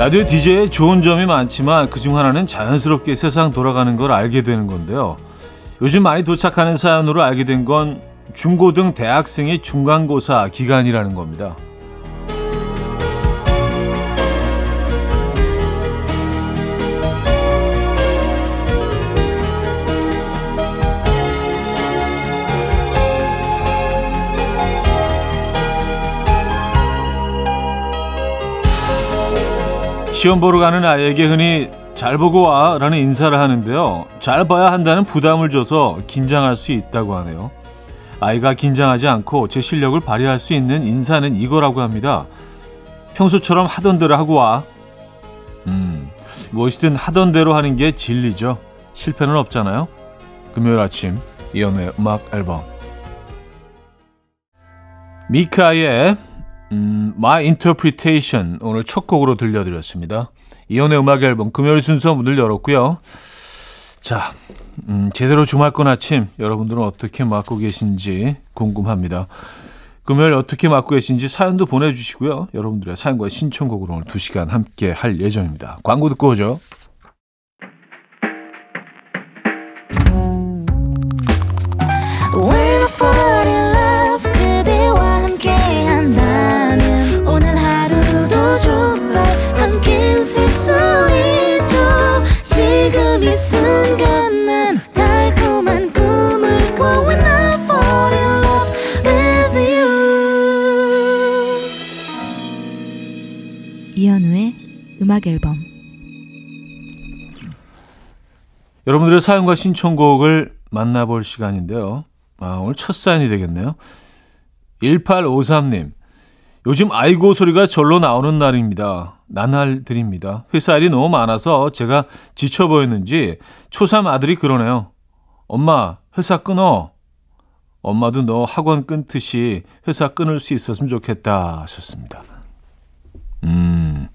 라디오 DJ의 좋은 점이 많지만 그중 하나는 자연스럽게 세상 돌아가는 걸 알게 되는 건데요. 요즘 많이 도착하는 사연으로 알게 된 건 중고등 대학생의 중간고사 기간이라는 겁니다. 시험 보러 가는 아이에게 흔히 잘 보고 와 라는 인사를 하는데요. 잘 봐야 한다는 부담을 줘서 긴장할 수 있다고 하네요. 아이가 긴장하지 않고 제 실력을 발휘할 수 있는 인사는 이거라고 합니다. 평소처럼 하던 대로 하고 와. 음, 무엇이든 하던 대로 하는 게 진리죠. 실패는 없잖아요. 금요일 아침 이연우의 음악 앨범 미카의 음, My Interpretation 오늘 첫 곡으로 들려드렸습니다. 이혼의 음악 앨범 금요일 순서 문을 열었고요. 자, 음, 제대로 주말권 아침 여러분들은 어떻게 맞고 계신지 궁금합니다. 금요일 어떻게 맞고 계신지 사연도 보내주시고요. 여러분들의 사연과 신청곡으로 오늘 2시간 함께 할 예정입니다. 광고 듣고 오죠. 여러분들의 사연과 신청곡을 만나볼 시간인데요. 아, 오늘 첫 사연이 되겠네요. 1853님. 요즘 아이고 소리가 절로 나오는 날입니다. 나날 드립니다. 회사 일이 너무 많아서 제가 지쳐 보였는지 초3 아들이 그러네요. 엄마, 회사 끊어. 엄마도 너 학원 끊듯이 회사 끊을 수 있었으면 좋겠다 하셨습니다. 음,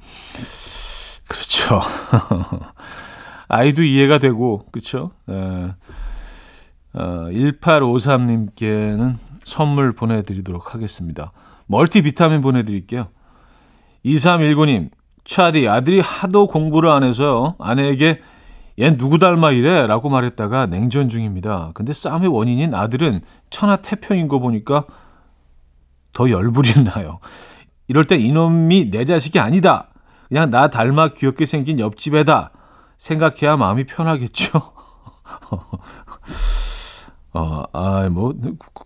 그렇죠. 아이도 이해가 되고, 그렇죠. 에, 어, 1853님께는 선물 보내드리도록 하겠습니다. 멀티비타민 보내드릴게요. 2319님, 차디, 아들이 하도 공부를 안 해서요. 아내에게 얜 누구 닮아 이래? 라고 말했다가 냉전 중입니다. 근데 싸움의 원인인 아들은 천하태평인 거 보니까 더 열불이 나요. 이럴 때 이놈이 내 자식이 아니다. 그냥 나 닮아 귀엽게 생긴 옆집 애다. 생각해야 마음이 편하겠죠. 어, 아, 뭐,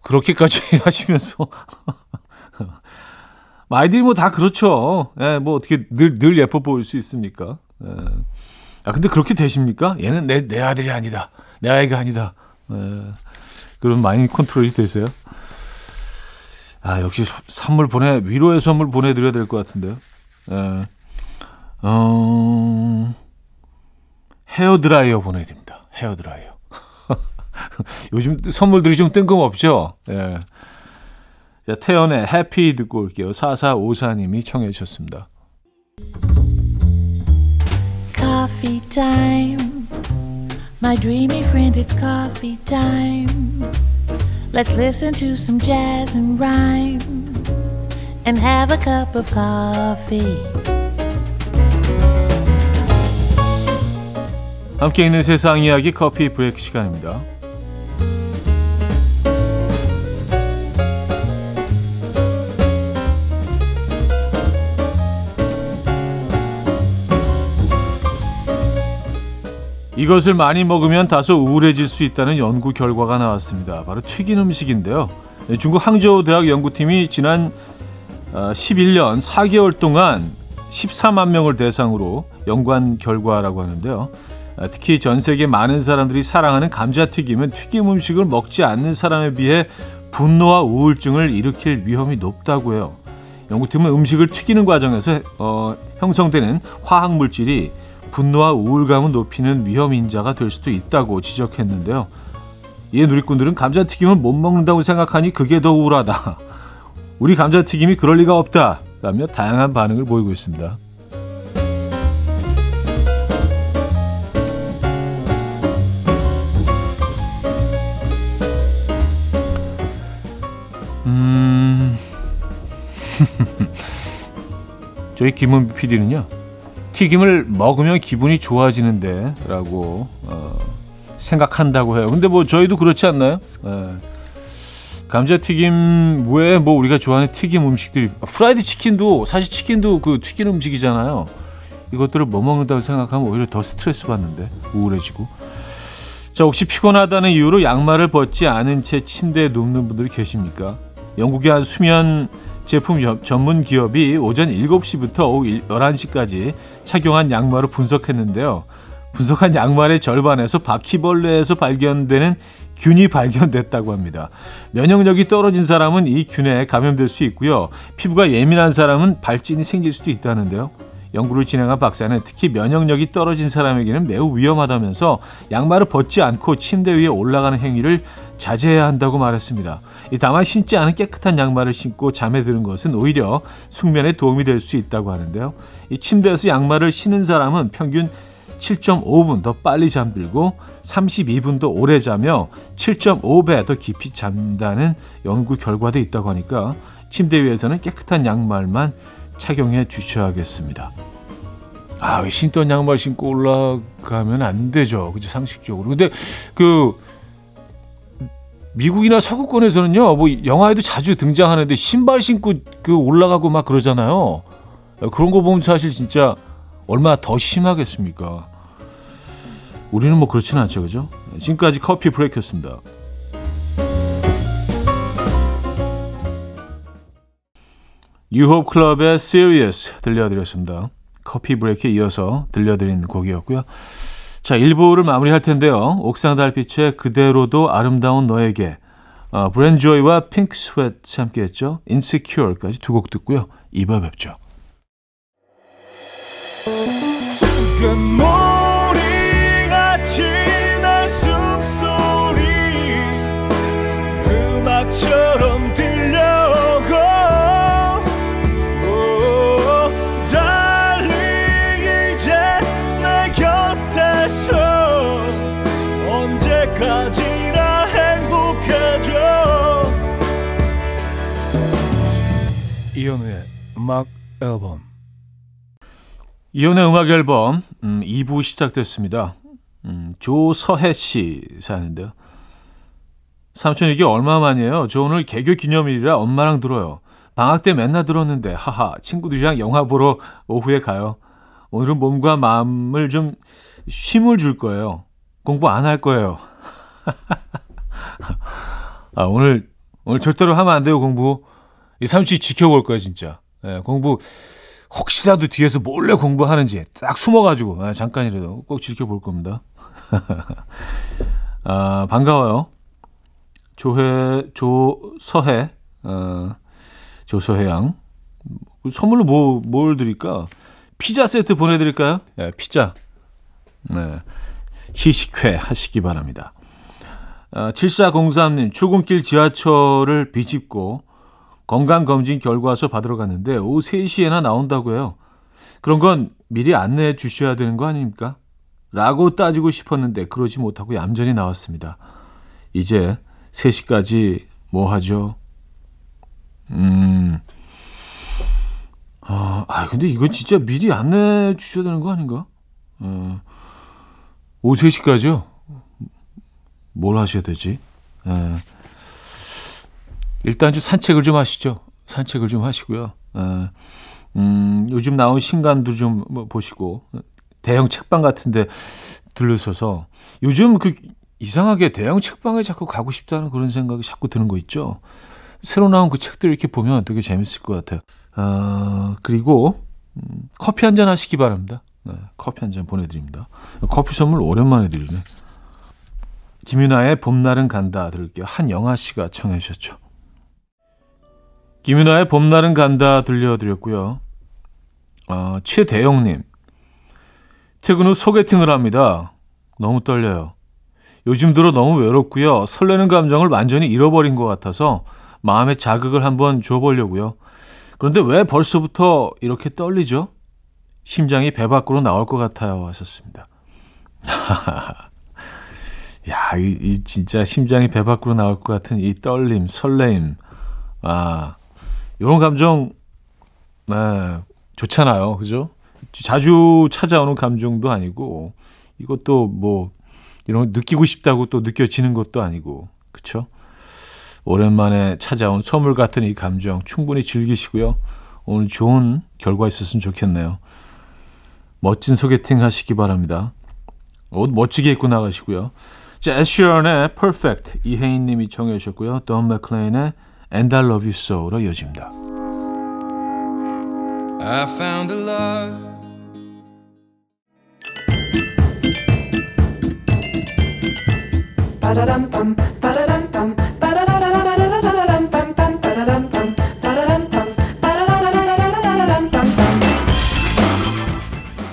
그렇게까지 하시면서. 아이들이 뭐 다 그렇죠. 예, 뭐 어떻게 늘, 늘 예뻐 보일 수 있습니까? 예. 아, 근데 그렇게 되십니까? 얘는 내, 내 아들이 아니다. 내 아이가 아니다. 예. 그런 마인드 컨트롤이 되세요? 아, 역시 선물 보내, 위로의 선물 보내드려야 될 것 같은데요. 예. 어, 헤어드라이어 보내드립니다. 헤어드라이어. 요즘 선물들이 좀 뜬금없죠? 예. 자, 태연의 해피 듣고 올게요. 4454님이 청해 주셨습니다. Coffee time. My dreamy friend, it's coffee time. Let's listen to some jazz and rhyme and have a cup of coffee. 함께 있는 세상 이야기 커피 브레이크 시간입니다. 이것을 많이 먹으면 다소 우울해질 수 있다는 연구 결과가 나왔습니다. 바로 튀긴 음식인데요. 네, 중국 항저우 대학 연구팀이 지난 11년 어, 4개월 동안 14만 명을 대상으로 연구한 결과라고 하는데요. 아, 특히 전 세계 많은 사람들이 사랑하는 감자튀김은 튀김 음식을 먹지 않는 사람에 비해 분노와 우울증을 일으킬 위험이 높다고 해요. 연구팀은 음식을 튀기는 과정에서 어, 형성되는 화학 물질이 분노와 우울감을 높이는 위험 인자가 될 수도 있다고 지적했는데요. 이에 누리꾼들은 감자튀김을 못 먹는다고 생각하니 그게 더 우울하다. 우리 감자튀김이 그럴 리가 없다. 라며 다양한 반응을 보이고 있습니다. 저희 김은비 PD는요. 튀김을 먹으면 기분이 좋아지는데 라고 어, 생각한다고 해요. 근데 뭐 저희도 그렇지 않나요? 예. 감자튀김 외에 뭐 우리가 좋아하는 튀김 음식들이 프라이드 치킨도 사실 치킨도 그 튀긴 음식이잖아요. 이것들을 뭐 먹는다고 생각하면 오히려 더 스트레스 받는데 우울해지고. 자 혹시 피곤하다는 이유로 양말을 벗지 않은 채 침대에 눕는 분들이 계십니까? 영국의 한 수면 제품 전문 기업이 오전 7시부터 오후 11시까지 착용한 양말을 분석했는데요. 분석한 양말의 절반에서 바퀴벌레에서 발견되는 균이 발견됐다고 합니다. 면역력이 떨어진 사람은 이 균에 감염될 수 있고요. 피부가 예민한 사람은 발진이 생길 수도 있다는데요. 연구를 진행한 박사는 특히 면역력이 떨어진 사람에게는 매우 위험하다면서 양말을 벗지 않고 침대 위에 올라가는 행위를 자제해야 한다고 말했습니다. 다만 신지 않은 깨끗한 양말을 신고 잠에 드는 것은 오히려 숙면에 도움이 될 수 있다고 하는데요. 이 침대에서 양말을 신은 사람은 평균 7.5분 더 빨리 잠들고 32분 더 오래 자며 7.5배 더 깊이 잠다는 연구 결과도 있다고 하니까 침대 위에서는 깨끗한 양말만 착용해 주셔야겠습니다. 아, 신던 양말 신고 올라가면 안 되죠. 그죠? 상식적으로. 근데 그 미국이나 서구권에서는요, 뭐 영화에도 자주 등장하는데 신발 신고 그 올라가고 막 그러잖아요. 그런 거 보면 사실 진짜 얼마나 더 심하겠습니까? 우리는 뭐 그렇지는 않죠, 그죠? 지금까지 커피 브레이크였습니다. 유홉 클럽의 Serious 들려드렸습니다. 커피 브레이크에 이어서 들려드린 곡이었고요. 자, 1부를 마무리할 텐데요. 옥상 달빛의 그대로도 아름다운 너에게 어, 브렌 조이와 핑크 스웨트 함께 했죠. Insecure까지 두 곡 듣고요. 2부 뵙죠. 이 현우의 음악 앨범 이현우의 음악 앨범 음, 2부 시작됐습니다. 음, 조서혜 씨 사연인데요. 삼촌 이게 얼마 만이에요? 저 오늘 개교 기념일이라 엄마랑 들어요. 방학 때 맨날 들었는데 하하 친구들이랑 영화 보러 오후에 가요. 오늘은 몸과 마음을 좀 쉼을 줄 거예요. 공부 안 할 거예요. 아 오늘 오늘 절대로 하면 안 돼요 공부. 이 삼촌이 지켜볼 거예요, 진짜. 예, 공부, 혹시라도 뒤에서 몰래 공부하는지 딱 숨어가지고, 아, 잠깐이라도 꼭 지켜볼 겁니다. 아, 반가워요. 조회, 조서해, 어, 조서해 양. 선물로 뭐, 뭘 드릴까? 피자 세트 보내드릴까요? 예, 피자. 네. 시식회 하시기 바랍니다. 아, 7403님, 출근길 지하철을 비집고 건강검진 결과서 받으러 갔는데 오후 3시에나 나온다고 해요. 그런 건 미리 안내해 주셔야 되는 거 아닙니까? 라고 따지고 싶었는데 그러지 못하고 얌전히 나왔습니다. 이제 3시까지 뭐 하죠? 음. 아, 아 근데 이거 진짜 미리 안내해 주셔야 되는 거 아닌가? 어, 오후 3시까지요? 뭘 하셔야 되지? 에. 예. 일단 좀 산책을 좀 하시죠. 산책을 좀 하시고요. 어, 음, 요즘 나온 신간도 좀뭐 보시고 대형 책방 같은데 들르셔서 요즘 그 이상하게 대형 책방에 자꾸 가고 싶다는 그런 생각이 자꾸 드는 거 있죠. 새로 나온 그 책들 이렇게 보면 되게 재밌을 것 같아요. 어, 그리고 음, 커피 한 잔 하시기 바랍니다. 네, 커피 한 잔 보내드립니다. 커피 선물 오랜만에 드리네. 김윤아의 봄날은 간다 들을게요. 한영아 씨가 청해 주셨죠. 김윤아의 봄날은 간다 들려드렸고요. 어, 최대영님. 퇴근 후 소개팅을 합니다. 너무 떨려요. 요즘 들어 너무 외롭고요. 설레는 감정을 완전히 잃어버린 것 같아서 마음의 자극을 한번 줘보려고요. 그런데 왜 벌써부터 이렇게 떨리죠? 심장이 배 밖으로 나올 것 같아요. 하셨습니다. 야, 이, 이, 진짜 심장이 배 밖으로 나올 것 같은 이 떨림, 설레임. 아, 이런 감정, 네, 좋잖아요. 그죠? 자주 찾아오는 감정도 아니고 이것도 뭐 이런 거 느끼고 싶다고 또 느껴지는 것도 아니고 그쵸? 오랜만에 찾아온 선물 같은 이 감정 충분히 즐기시고요. 오늘 좋은 결과 있었으면 좋겠네요. 멋진 소개팅 하시기 바랍니다. 옷 멋지게 입고 나가시고요. 자, 애쉬런의 Perfect 이혜인 님이 청해 주셨고요. 돈 맥클레인의 And I Love You So로 이어집니다. I found a love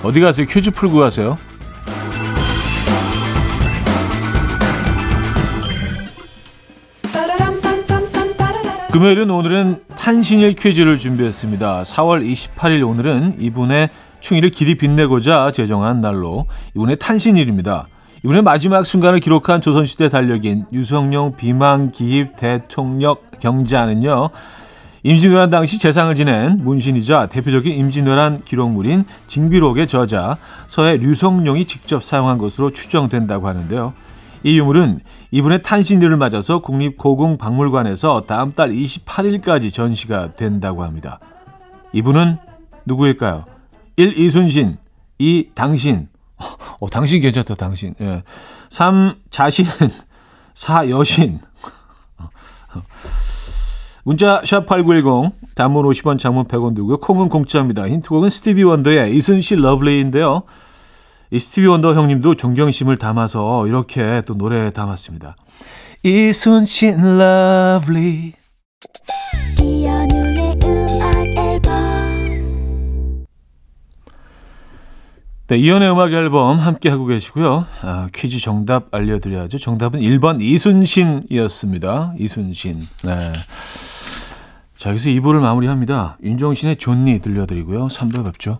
어디 가세요? 퀴즈 풀고 가세요. 금요일은 오늘은 탄신일 퀴즈를 준비했습니다. 4월 28일 오늘은 이분의 충의를 길이 빛내고자 제정한 날로 이분의 탄신일입니다. 이분의 마지막 순간을 기록한 조선시대 달력인 유성룡 비망 기입 대통령 경자는요. 임진왜란 당시 재상을 지낸 문신이자 대표적인 임진왜란 기록물인 징비록의 저자 서해 류성룡이 직접 사용한 것으로 추정된다고 하는데요. 이 유물은 이분의 탄신일을 맞아서 국립고궁박물관에서 다음 달 28일까지 전시가 된다고 합니다. 이분은 누구일까요? 1. 이순신 2. 당신 어, 당신 괜찮다, 당신. 예. 3. 자신 4. 여신 문자 샵8910 단문 50원 장문 100원 들고요. 콩은 공짜입니다. 힌트곡은 스티비 원더의 Isn't She Lovely인데요. 이 스티비 원더 형님도 존경심을 담아서 이렇게 또 노래 담았습니다. Isn't She Lovely 네, 이연의 음악 앨범 함께 하고 계시고요. 아, 퀴즈 정답 알려드려야죠. 정답은 1번 이순신이었습니다. 이순신. 네. 자, 여기서 2부를 마무리합니다. 윤종신의 존니 들려드리고요. 3부에 뵙죠.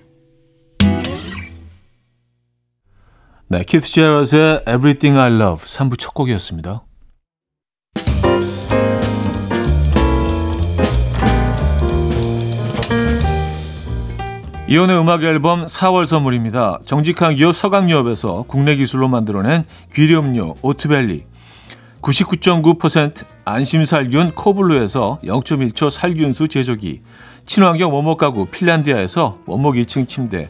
네, 키트 제러스의 Everything I Love 3부 첫 곡이었습니다. 이혼의 음악 앨범 4월 선물입니다. 정직한 기업 서강유업에서 국내 기술로 만들어낸 귀리음료 오트벨리 99.9% 안심살균 코블루에서 0.1초 살균수 제조기 친환경 원목 가구 핀란디아에서 원목 2층 침대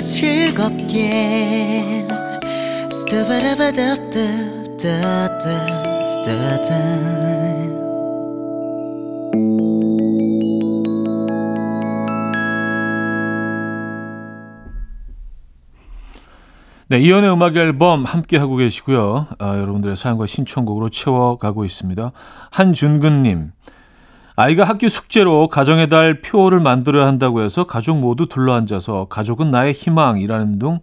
즐겁게 da da da 네, 이연의 음악 앨범 함께 하고 계시고요. 아, 여러분들의 사연과 신청곡으로 채워가고 있습니다. 한준근님, 아이가 학교 숙제로 가정의 달 표를 만들어야 한다고 해서 가족 모두 둘러앉아서 가족은 나의 희망이라는 둥,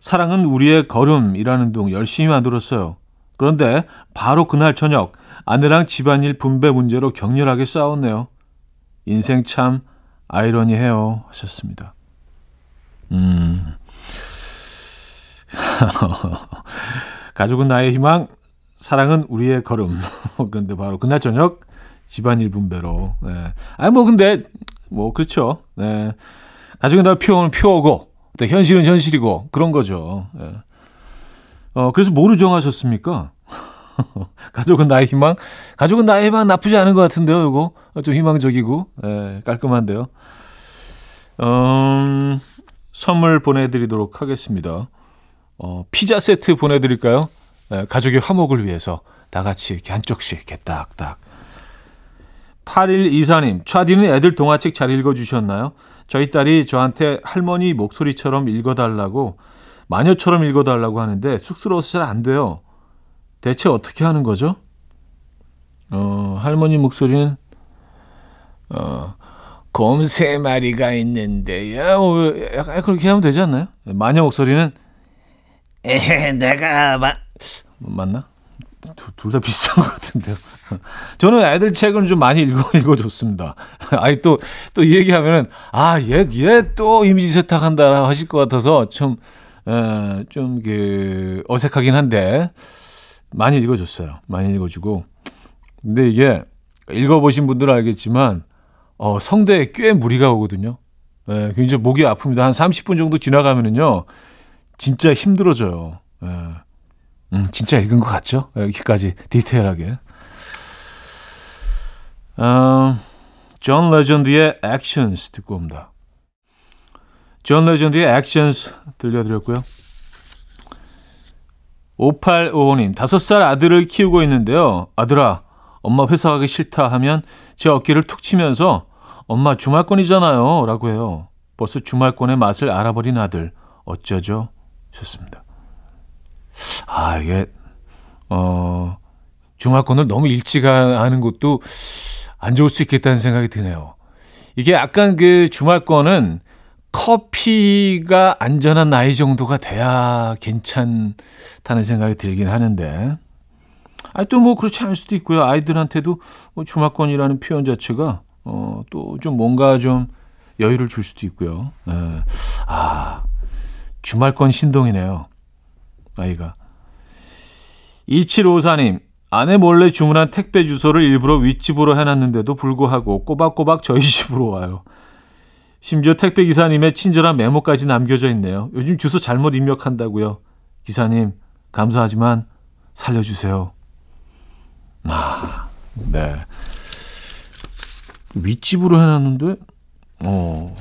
사랑은 우리의 걸음이라는 둥 열심히 만들었어요. 그런데 바로 그날 저녁 아내랑 집안일 분배 문제로 격렬하게 싸웠네요. 인생 참 아이러니해요 하셨습니다. 음. 가족은 나의 희망, 사랑은 우리의 걸음. 그런데 바로 그날 저녁 집안일 분배로. 네. 아니 뭐 근데 뭐 그렇죠. 네. 가족은 다 표현은 표고 또 현실은 현실이고 그런 거죠. 네. 어 그래서 뭐로 정하셨습니까? 가족은 나의 희망. 가족은 나의 희망 나쁘지 않은 것 같은데요. 이거 좀 희망적이고 네, 깔끔한데요. 음, 선물 보내드리도록 하겠습니다. 어, 피자 세트 보내드릴까요? 네, 가족의 화목을 위해서 다 같이 이렇게 한쪽씩 이렇게 딱딱. 8124님, 차디는 애들 동화책 잘 읽어주셨나요? 저희 딸이 저한테 할머니 목소리처럼 읽어달라고, 마녀처럼 읽어달라고 하는데 쑥스러워서 잘 안 돼요. 대체 어떻게 하는 거죠? 어, 할머니 목소리는, 어, 곰세 마리가 있는데요. 뭐, 약간 그렇게 하면 되지 않나요? 마녀 목소리는, 에 내가 마, 맞나? 둘 다 비슷한 것 같은데요. 저는 애들 책을 좀 많이 읽어, 읽어줬습니다. 아니, 또, 또 이 얘기하면은, 아, 얘, 얘 또 이미지 세탁한다 하실 것 같아서 좀, 에, 좀, 그, 어색하긴 한데, 많이 읽어줬어요. 많이 읽어주고. 근데 이게, 읽어보신 분들은 알겠지만, 어, 성대에 꽤 무리가 오거든요. 예, 굉장히 목이 아픕니다. 한 30분 정도 지나가면은요, 진짜 힘들어져요. 예. 음, 진짜 읽은 것 같죠? 여기까지 디테일하게. 어, 존 레전드의 Actions 듣고 옵니다. 존 레전드의 Actions 들려드렸고요. 5855님, 5살 아들을 키우고 있는데요. 아들아, 엄마 회사 가기 싫다 하면 제 어깨를 툭 치면서 엄마 주말권이잖아요. 라고 해요. 벌써 주말권의 맛을 알아버린 아들. 어쩌죠? 좋습니다. 아, 이게, 어, 중화권을 너무 일찍 하는 것도 안 좋을 수 있겠다는 생각이 드네요. 이게 약간 그 주말권은 커피가 안전한 나이 정도가 돼야 괜찮다는 생각이 들긴 하는데, 아, 또 뭐 그렇지 않을 수도 있고요. 아이들한테도 뭐 주말권이라는 표현 자체가, 어, 또 좀 뭔가 좀 여유를 줄 수도 있고요. 예. 아, 주말권 신동이네요. 아이가. 2754님, 아내 몰래 주문한 택배 주소를 일부러 윗집으로 해놨는데도 불구하고 꼬박꼬박 저희 집으로 와요. 심지어 택배 기사님의 친절한 메모까지 남겨져 있네요. 요즘 주소 잘못 입력한다고요. 기사님, 감사하지만 살려주세요. 아, 네. 윗집으로 해놨는데, 어,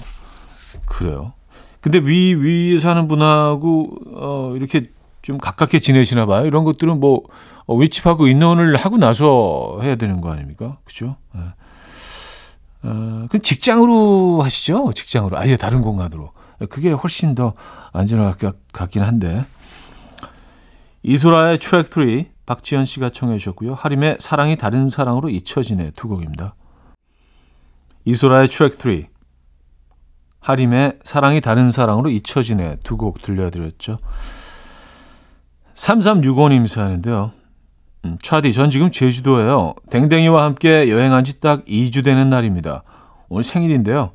그래요. 근데 위, 위에 사는 분하고, 어, 이렇게 좀 가깝게 지내시나 봐요. 이런 것들은 뭐, 어, 윗집하고 인원을 하고 나서 해야 되는 거 아닙니까? 그죠? 예. 어, 그 직장으로 하시죠? 직장으로. 아예 다른 공간으로. 그게 훨씬 더 안전할 것 같긴 한데. 이소라의 트랙 3, 박지현 씨가 청해 주셨고요. 하림의 사랑이 다른 사랑으로 잊혀지네 두 곡입니다. 이소라의 트랙 3, 하림의 사랑이 다른 사랑으로 잊혀지네 두 곡 들려드렸죠. 3365님 사연인데요. 음, 차디, 전 지금 제주도에요. 댕댕이와 함께 여행한 지 딱 2주 되는 날입니다. 오늘 생일인데요.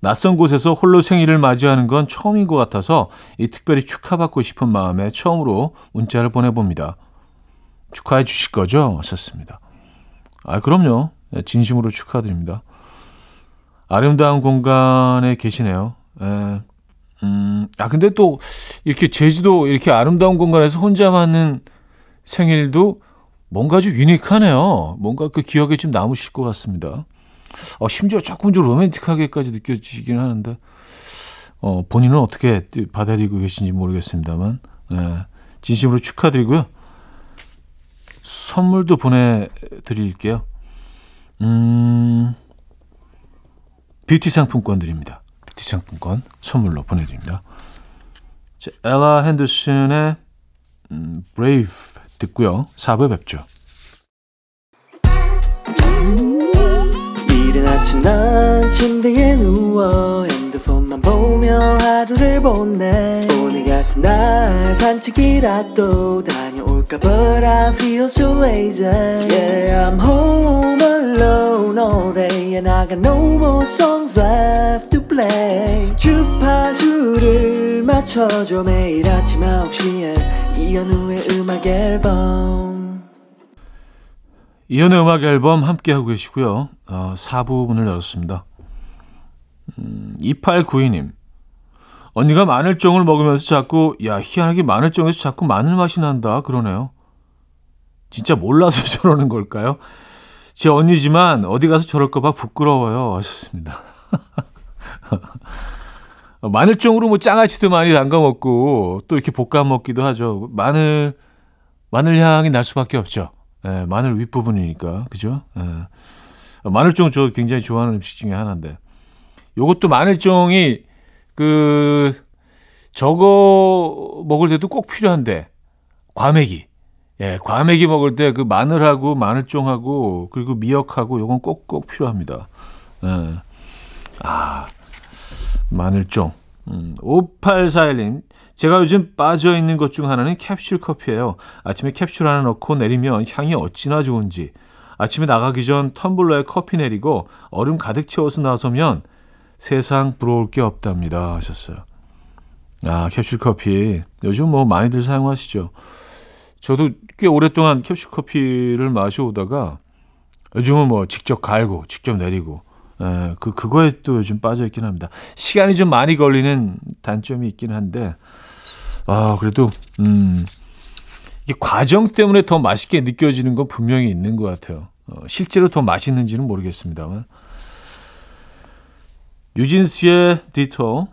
낯선 곳에서 홀로 생일을 맞이하는 건 처음인 것 같아서 이 특별히 축하받고 싶은 마음에 처음으로 문자를 보내봅니다. 축하해 주실 거죠? 하셨습니다. 아, 그럼요. 네, 진심으로 축하드립니다. 아름다운 공간에 계시네요. 예. 음, 아, 근데 또 이렇게 제주도 이렇게 아름다운 공간에서 혼자 맞는 생일도 뭔가 좀 유니크하네요. 뭔가 그 기억에 좀 남으실 것 같습니다. 어, 심지어 조금 좀 로맨틱하게까지 느껴지긴 하는데, 어, 본인은 어떻게 받아들이고 계신지 모르겠습니다.만, 네, 진심으로 축하드리고요. 선물도 보내드릴게요. 음, 뷰티 상품권 드립니다. 뷰티 상품권 선물로 보내드립니다. 자, 엘라 핸더슨의 음, Brave 듣고요. 4부에 뵙죠. 이른 아침 난 침대에 누워 핸드폰만 보며 하루를 보내 오늘 같은 날 산책이라도 다녀올까 But I feel so lazy Yeah I'm home alone all day And I got no more songs left play 주파수를 맞춰줘 매일 아침 9시에 이현우의 음악 앨범 이연의 음악 앨범 함께하고 계시고요. 어, 4부 문을 열었습니다. 음, 2892님. 언니가 마늘종을 먹으면서 자꾸 야 희한하게 마늘종에서 자꾸 마늘 맛이 난다 그러네요. 진짜 몰라서 저러는 걸까요? 제 언니지만 어디 가서 저럴까 봐 부끄러워요 하셨습니다. 어, 마늘종으로 뭐 장아찌도 많이 담가 먹고 또 이렇게 볶아 먹기도 하죠. 마늘 마늘 향이 날 수밖에 없죠. 예, 마늘 윗부분이니까. 그죠? 예. 마늘종 저 굉장히 좋아하는 음식 중에 하나인데. 요것도 마늘종이 그 저거 먹을 때도 꼭 필요한데. 과메기. 예, 과메기 먹을 때 그 마늘하고 마늘종하고 그리고 미역하고 요건 꼭꼭 필요합니다. 예. 아, 마늘종. 음, 5841님. 제가 요즘 빠져 있는 것 중 하나는 캡슐 커피예요. 아침에 캡슐 하나 넣고 내리면 향이 어찌나 좋은지. 아침에 나가기 전 텀블러에 커피 내리고 얼음 가득 채워서 나서면 세상 부러울 게 없답니다. 하셨어요. 아, 캡슐 커피. 요즘 뭐 많이들 사용하시죠. 저도 꽤 오랫동안 캡슐 커피를 마셔오다가 요즘은 뭐 직접 갈고 직접 내리고 에, 그 그거에 또 요즘 빠져 있긴 합니다. 시간이 좀 많이 걸리는 단점이 있긴 한데 아 그래도 음 이게 과정 때문에 더 맛있게 느껴지는 건 분명히 있는 것 같아요. 어, 실제로 더 맛있는지는 모르겠습니다만 뉴진스의 Ditto,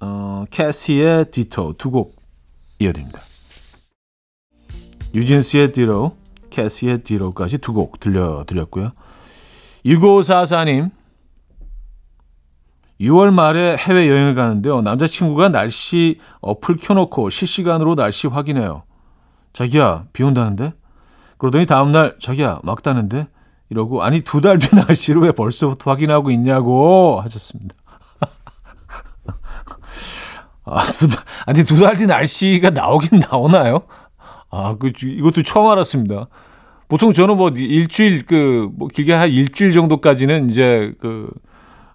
어, 캐시의 Ditto 두 곡 이어드립니다. 뉴진스의 Ditto, 캐시의 Ditto까지 두 곡 들려드렸고요. 6544님 6월 말에 해외 여행을 가는데요. 남자친구가 날씨 어플 켜놓고 실시간으로 날씨 확인해요. 자기야, 비 온다는데? 그러더니 다음날, 자기야, 막다는데? 이러고, 아니, 두 달 뒤 날씨를 왜 벌써부터 확인하고 있냐고 하셨습니다. 아, 두 달, 아니, 두 달 뒤 날씨가 나오긴 나오나요? 아, 그, 이것도 처음 알았습니다. 보통 저는 뭐 일주일, 그, 뭐 길게 한 일주일 정도까지는 이제 그,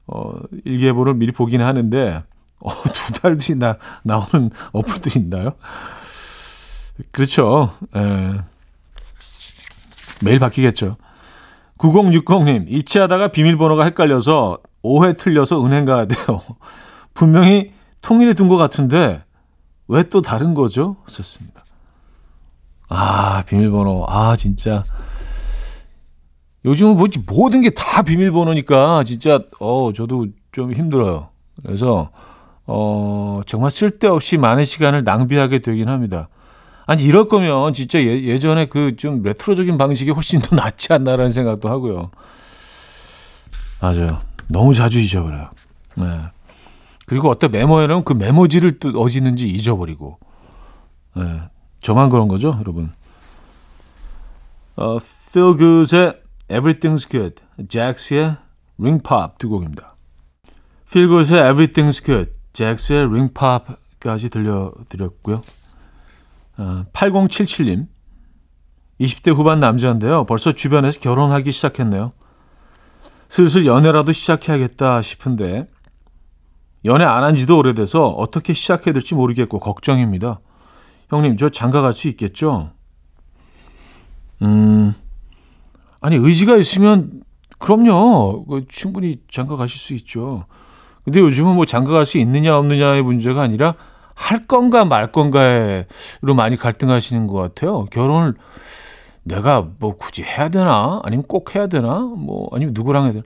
어, 일기예보를 미리 보긴 하는데, 어, 두 달 뒤 나, 나오는 어플도 있나요? 그렇죠. 에. 매일 바뀌겠죠. 9060님, 이치하다가 비밀번호가 헷갈려서 오해 틀려서 은행 가야 돼요. 분명히 통일해 둔 것 같은데, 왜 또 다른 거죠? 썼습니다. 아, 비밀번호. 아, 진짜. 요즘은 뭐지 모든 게 다 비밀번호니까 진짜 어 저도 좀 힘들어요. 그래서 어 정말 쓸데없이 많은 시간을 낭비하게 되긴 합니다. 아니 이럴 거면 진짜 예, 예전에 그 좀 레트로적인 방식이 훨씬 더 낫지 않나라는 생각도 하고요. 맞아요. 너무 자주 잊어버려요. 네. 그리고 어떤 메모에는 그 메모지를 또 어디 있는지 잊어버리고. 네. 저만 그런 거죠, 여러분. 어, Feel Good의 Everything's Good, 잭스의 Ring Pop 두 곡입니다. Good의 Everything's Good, 잭스의 Ring Pop까지 들려드렸고요. 어, 8077님, 20대 후반 남자인데요. 벌써 주변에서 결혼하기 시작했네요. 슬슬 연애라도 시작해야겠다 싶은데 연애 안 한 지도 오래돼서 어떻게 시작해야 될지 모르겠고 걱정입니다. 형님, 저 장가 갈 수 있겠죠? 음, 아니, 의지가 있으면, 그럼요. 그 충분히 장가 가실 수 있죠. 근데 요즘은 뭐 장가 갈 수 있느냐, 없느냐의 문제가 아니라, 할 건가 말 건가로 많이 갈등하시는 것 같아요. 결혼을 내가 뭐 굳이 해야 되나? 아니면 꼭 해야 되나? 뭐, 아니면 누구랑 해야 되나?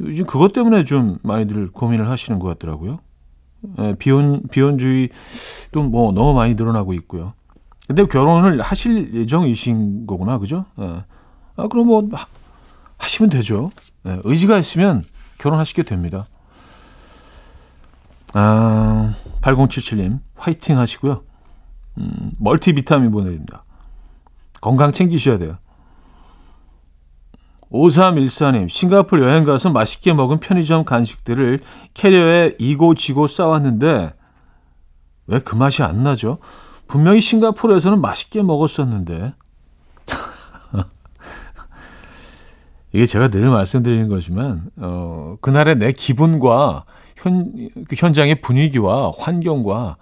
요즘 그것 때문에 좀 많이들 고민을 하시는 것 같더라고요. 예, 비혼, 비혼주의도 뭐 너무 많이 늘어나고 있고요. 근데 결혼을 하실 예정이신 거구나, 그죠? 예. 아, 그럼 뭐 하, 하시면 되죠. 예, 의지가 있으면 결혼하시게 됩니다. 아, 8077님, 화이팅 하시고요. 음, 멀티비타민 보내드립니다. 건강 챙기셔야 돼요. 5314님, 싱가포르 여행 가서 맛있게 먹은 편의점 간식들을 캐리어에 이고 지고 싸왔는데, 왜 그 맛이 안 나죠? 분명히 싱가포르에서는 맛있게 먹었었는데. 이게 제가 늘 말씀드리는 거지만, 어, 그날의 내 기분과 현, 그 현장의 분위기와 환경과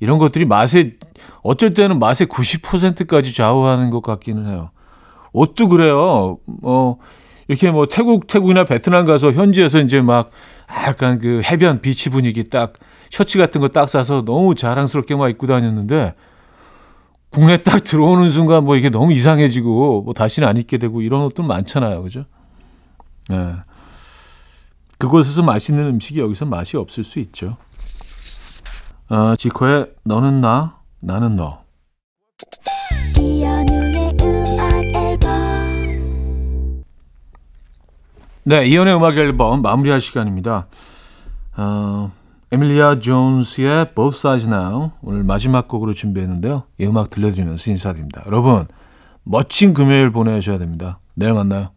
이런 것들이 맛에, 어쩔 때는 맛의 90%까지 좌우하는 것 같기는 해요. 옷도 그래요. 어, 이렇게 뭐 태국, 태국이나 베트남 가서 현지에서 이제 막 약간 그 해변 비치 분위기 딱 셔츠 같은 거 딱 사서 너무 자랑스럽게 막 입고 다녔는데 국내 딱 들어오는 순간 뭐 이게 너무 이상해지고 뭐 다시는 안 입게 되고 이런 옷도 많잖아요. 그죠? 예. 네. 그곳에서 맛있는 음식이 여기서 맛이 없을 수 있죠. 어, 지코의 너는 나, 나는 너. 네, 이연의 음악 앨범 마무리할 시간입니다. 어, 에밀리아 존스의 Both Sides Now 오늘 마지막 곡으로 준비했는데요. 이 음악 들려드리면서 인사드립니다. 여러분, 멋진 금요일 보내셔야 됩니다. 내일 만나요.